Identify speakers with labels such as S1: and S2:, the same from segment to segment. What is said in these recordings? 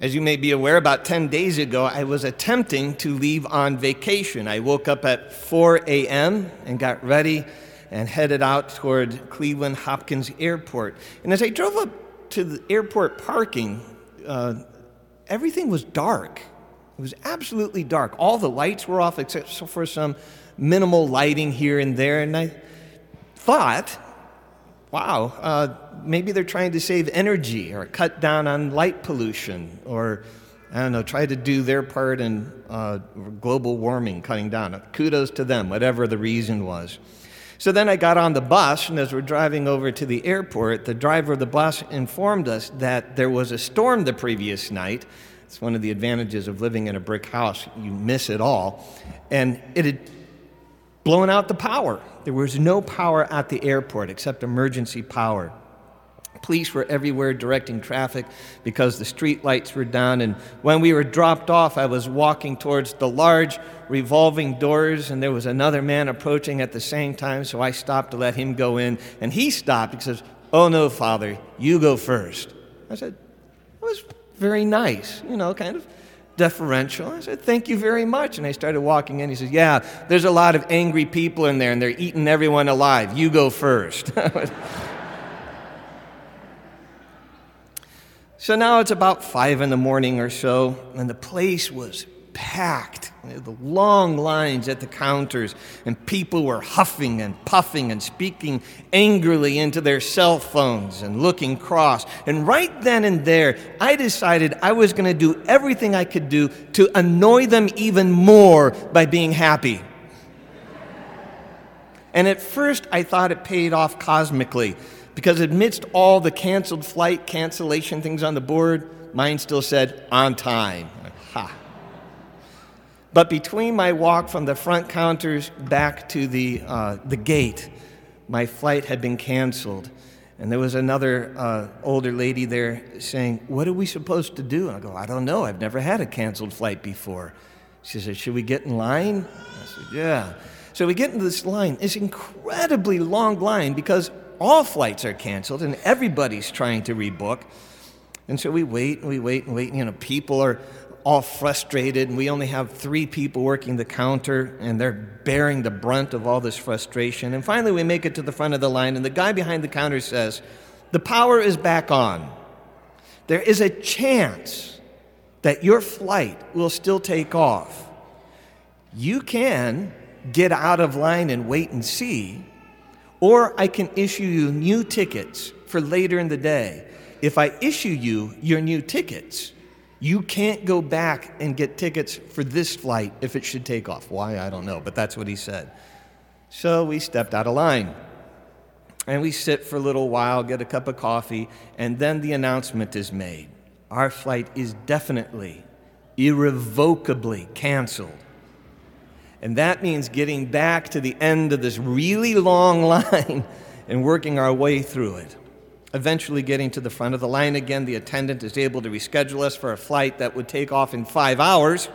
S1: As you may be aware, about 10 days ago, I was attempting to leave on vacation. I woke up at 4 a.m. and got ready and headed out toward Cleveland Hopkins Airport. And as I drove up to the airport parking, uh, everything was dark. It was absolutely dark. All the lights were off except for some minimal lighting here and there. And I thought, wow, uh, maybe they're trying to save energy or cut down on light pollution or, I don't know, try to do their part in uh, global warming, cutting down. Kudos to them, whatever the reason was. So then I got on the bus, and as we're driving over to the airport, the driver of the bus informed us that there was a storm the previous night. It's one of the advantages of living in a brick house, you miss it all. And it had blown out the power. There was no power at the airport except emergency power. Police were everywhere directing traffic because the street lights were down. And when we were dropped off, I was walking towards the large revolving doors, and there was another man approaching at the same time. So I stopped to let him go in. And he stopped and says, Oh, no, Father, you go first. I said, It was very nice, you know, kind of deferential. I said, Thank you very much. And I started walking in. He says, Yeah, there's a lot of angry people in there, and they're eating everyone alive. You go first. so now it's about five in the morning or so, and the place was packed. The long lines at the counters, and people were huffing and puffing and speaking angrily into their cell phones and looking cross. And right then and there, I decided I was going to do everything I could do to annoy them even more by being happy. And at first, I thought it paid off cosmically because amidst all the canceled flight cancellation things on the board, mine still said on time. Ha. But between my walk from the front counters back to the, uh, the gate, my flight had been canceled. And there was another uh, older lady there saying, What are we supposed to do? And I go, I don't know. I've never had a canceled flight before. She said, Should we get in line? I said, Yeah. So we get into this line. It's incredibly long line because all flights are canceled and everybody's trying to rebook. And so we wait and we wait and wait. And, you know, people are all frustrated, and we only have three people working the counter, and they're bearing the brunt of all this frustration. And finally, we make it to the front of the line, and the guy behind the counter says, The power is back on. There is a chance that your flight will still take off. You can get out of line and wait and see, or I can issue you new tickets for later in the day. If I issue you your new tickets, you can't go back and get tickets for this flight if it should take off. Why, I don't know, but that's what he said. So we stepped out of line. And we sit for a little while, get a cup of coffee, and then the announcement is made. Our flight is definitely, irrevocably canceled. And that means getting back to the end of this really long line and working our way through it. Eventually, getting to the front of the line again, the attendant is able to reschedule us for a flight that would take off in five hours.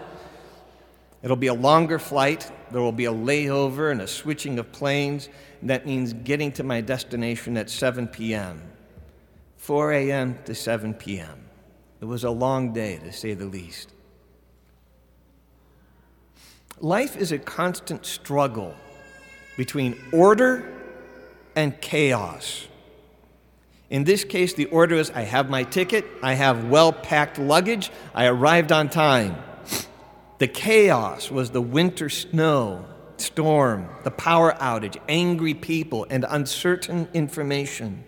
S1: It'll be a longer flight. There will be a layover and a switching of planes. That means getting to my destination at 7 p.m. 4 a.m. to 7 p.m. It was a long day, to say the least. Life is a constant struggle between order and chaos. In this case, the order is I have my ticket, I have well packed luggage, I arrived on time. The chaos was the winter snow, storm, the power outage, angry people, and uncertain information.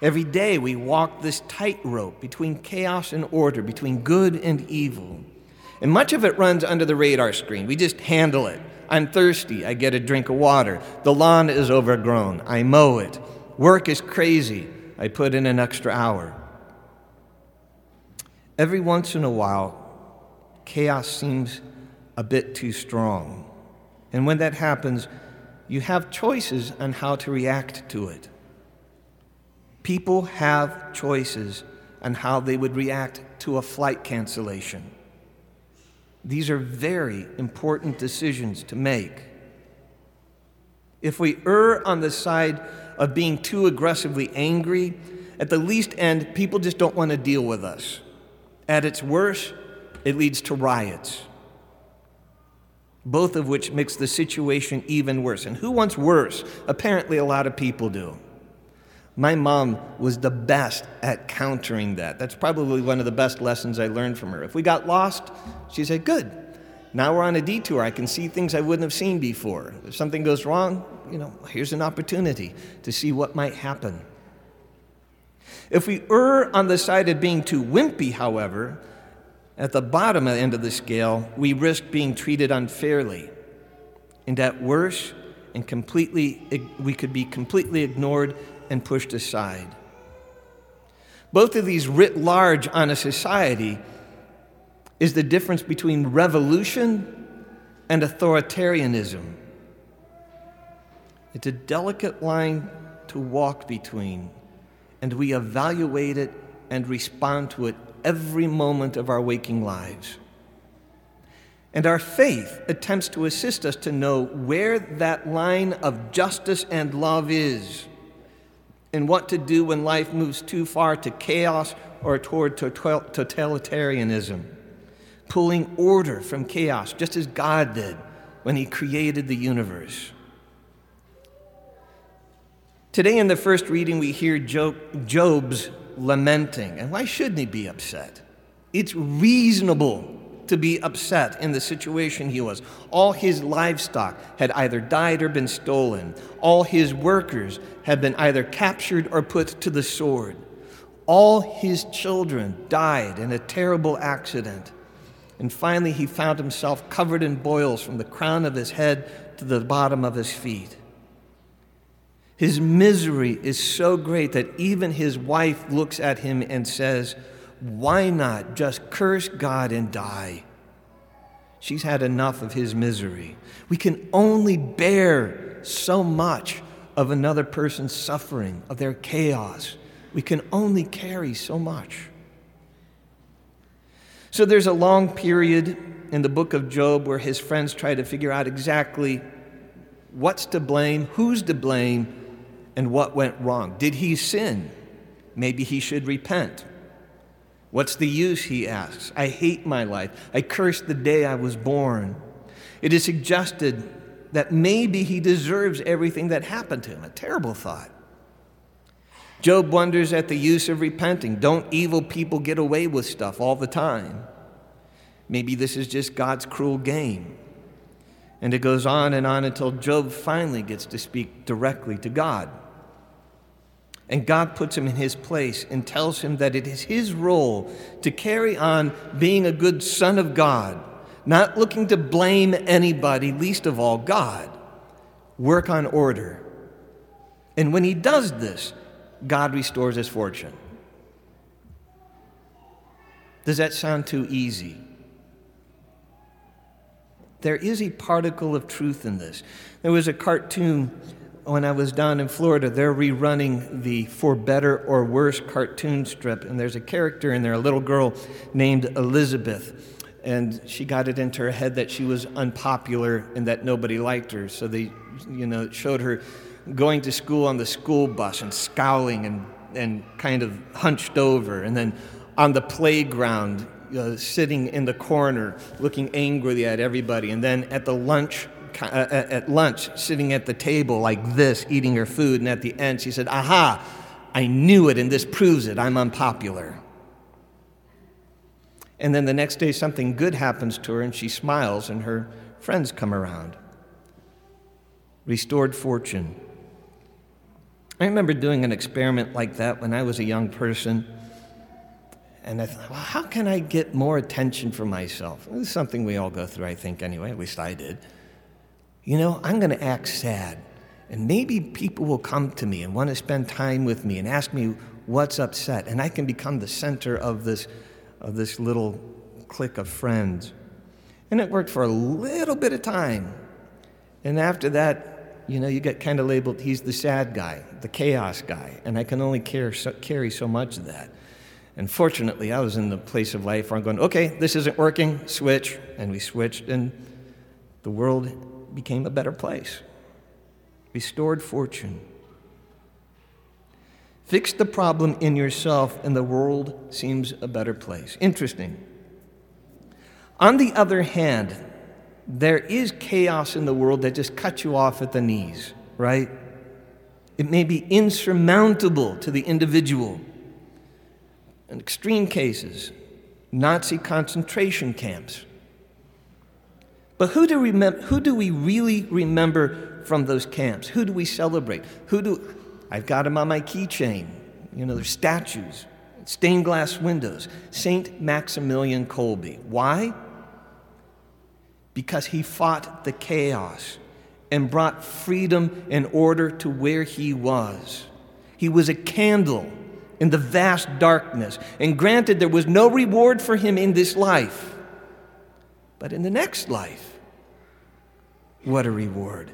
S1: Every day we walk this tightrope between chaos and order, between good and evil. And much of it runs under the radar screen. We just handle it. I'm thirsty, I get a drink of water. The lawn is overgrown, I mow it. Work is crazy. I put in an extra hour. Every once in a while, chaos seems a bit too strong. And when that happens, you have choices on how to react to it. People have choices on how they would react to a flight cancellation. These are very important decisions to make. If we err on the side of being too aggressively angry, at the least end, people just don't want to deal with us. At its worst, it leads to riots, both of which makes the situation even worse. And who wants worse? Apparently, a lot of people do. My mom was the best at countering that. That's probably one of the best lessons I learned from her. If we got lost, she said, Good. Now we're on a detour. I can see things I wouldn't have seen before. If something goes wrong, you know, here's an opportunity to see what might happen. If we err on the side of being too wimpy, however, at the bottom end of the scale, we risk being treated unfairly. And at worst, and completely, we could be completely ignored and pushed aside. Both of these writ large on a society is the difference between revolution and authoritarianism. It's a delicate line to walk between, and we evaluate it and respond to it every moment of our waking lives. And our faith attempts to assist us to know where that line of justice and love is and what to do when life moves too far to chaos or toward totalitarianism, pulling order from chaos, just as God did when He created the universe. Today, in the first reading, we hear Job's lamenting. And why shouldn't he be upset? It's reasonable to be upset in the situation he was. All his livestock had either died or been stolen. All his workers had been either captured or put to the sword. All his children died in a terrible accident. And finally, he found himself covered in boils from the crown of his head to the bottom of his feet. His misery is so great that even his wife looks at him and says, why not just curse God and die? She's had enough of his misery. We can only bear so much of another person's suffering, of their chaos. We can only carry so much. So there's a long period in the book of Job where his friends try to figure out exactly what's to blame, who's to blame, and what went wrong. Did he sin? Maybe he should repent. What's the use, he asks. I hate my life. I curse the day I was born. It is suggested that maybe he deserves everything that happened to him. A terrible thought. Job wonders at the use of repenting. Don't evil people get away with stuff all the time? Maybe this is just God's cruel game. And it goes on and on until Job finally gets to speak directly to God. And God puts him in his place and tells him that it is his role to carry on being a good son of God, not looking to blame anybody, least of all God. Work on order. And when he does this, God restores his fortune. Does that sound too easy? There is a particle of truth in this. There was a cartoon when I was down in Florida, they're rerunning the For Better or Worse cartoon strip, and there's a character in there, a little girl named Elizabeth. And she got it into her head that she was unpopular and that nobody liked her. So they, you know, showed her going to school on the school bus and scowling and, and kind of hunched over. And then on the playground, uh, sitting in the corner, looking angrily at everybody. And then at the lunch Uh, uh, at lunch, sitting at the table like this, eating her food, and at the end she said, Aha, I knew it, and this proves it. I'm unpopular. And then the next day, something good happens to her, and she smiles, and her friends come around. Restored fortune. I remember doing an experiment like that when I was a young person. And I thought, well, how can I get more attention for myself? Is something we all go through, I think, anyway. At least I did you know, I'm going to act sad. And maybe people will come to me and want to spend time with me and ask me what's upset. And I can become the center of this, of this little clique of friends. And it worked for a little bit of time. And after that, you know, you get kind of labeled, he's the sad guy, the chaos guy. And I can only care, so, carry so much of that. And fortunately, I was in the place of life where I'm going, okay, this isn't working, switch. And we switched, and the world became a better place. Restored fortune. Fix the problem in yourself, and the world seems a better place. Interesting. On the other hand, there is chaos in the world that just cuts you off at the knees, right? It may be insurmountable to the individual. In extreme cases, Nazi concentration camps. But who do, remem- who do we really remember from those camps? Who do we celebrate? Who do I've got them on my keychain. You know, there's statues, stained glass windows. Saint Maximilian Kolbe. Why? Because he fought the chaos and brought freedom and order to where he was. He was a candle in the vast darkness. And granted, there was no reward for him in this life. But in the next life, what a reward.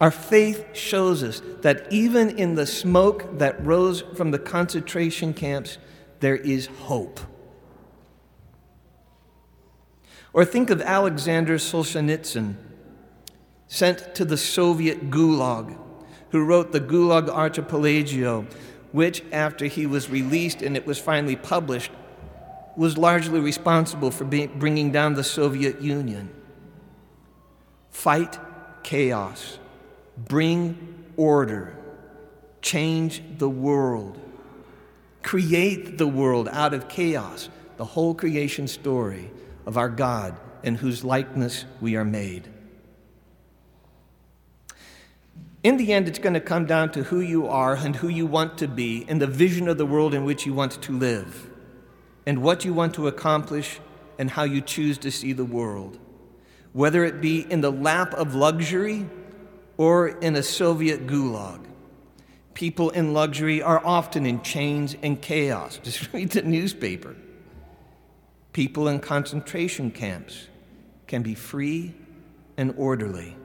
S1: Our faith shows us that even in the smoke that rose from the concentration camps, there is hope. Or think of Alexander Solzhenitsyn, sent to the Soviet Gulag, who wrote the Gulag Archipelago, which, after he was released and it was finally published, was largely responsible for bringing down the Soviet Union. Fight chaos. Bring order, change the world, create the world out of chaos, the whole creation story of our God in whose likeness we are made. In the end, it's going to come down to who you are and who you want to be and the vision of the world in which you want to live, and what you want to accomplish and how you choose to see the world. Whether it be in the lap of luxury or in a Soviet gulag. People in luxury are often in chains and chaos. Just read the newspaper. People in concentration camps can be free and orderly.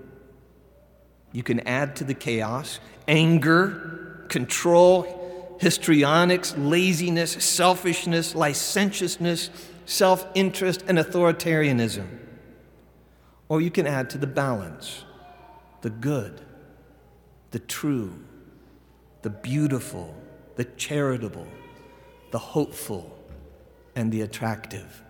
S1: You can add to the chaos anger, control, histrionics, laziness, selfishness, licentiousness, self interest, and authoritarianism. Or you can add to the balance the good, the true, the beautiful, the charitable, the hopeful, and the attractive.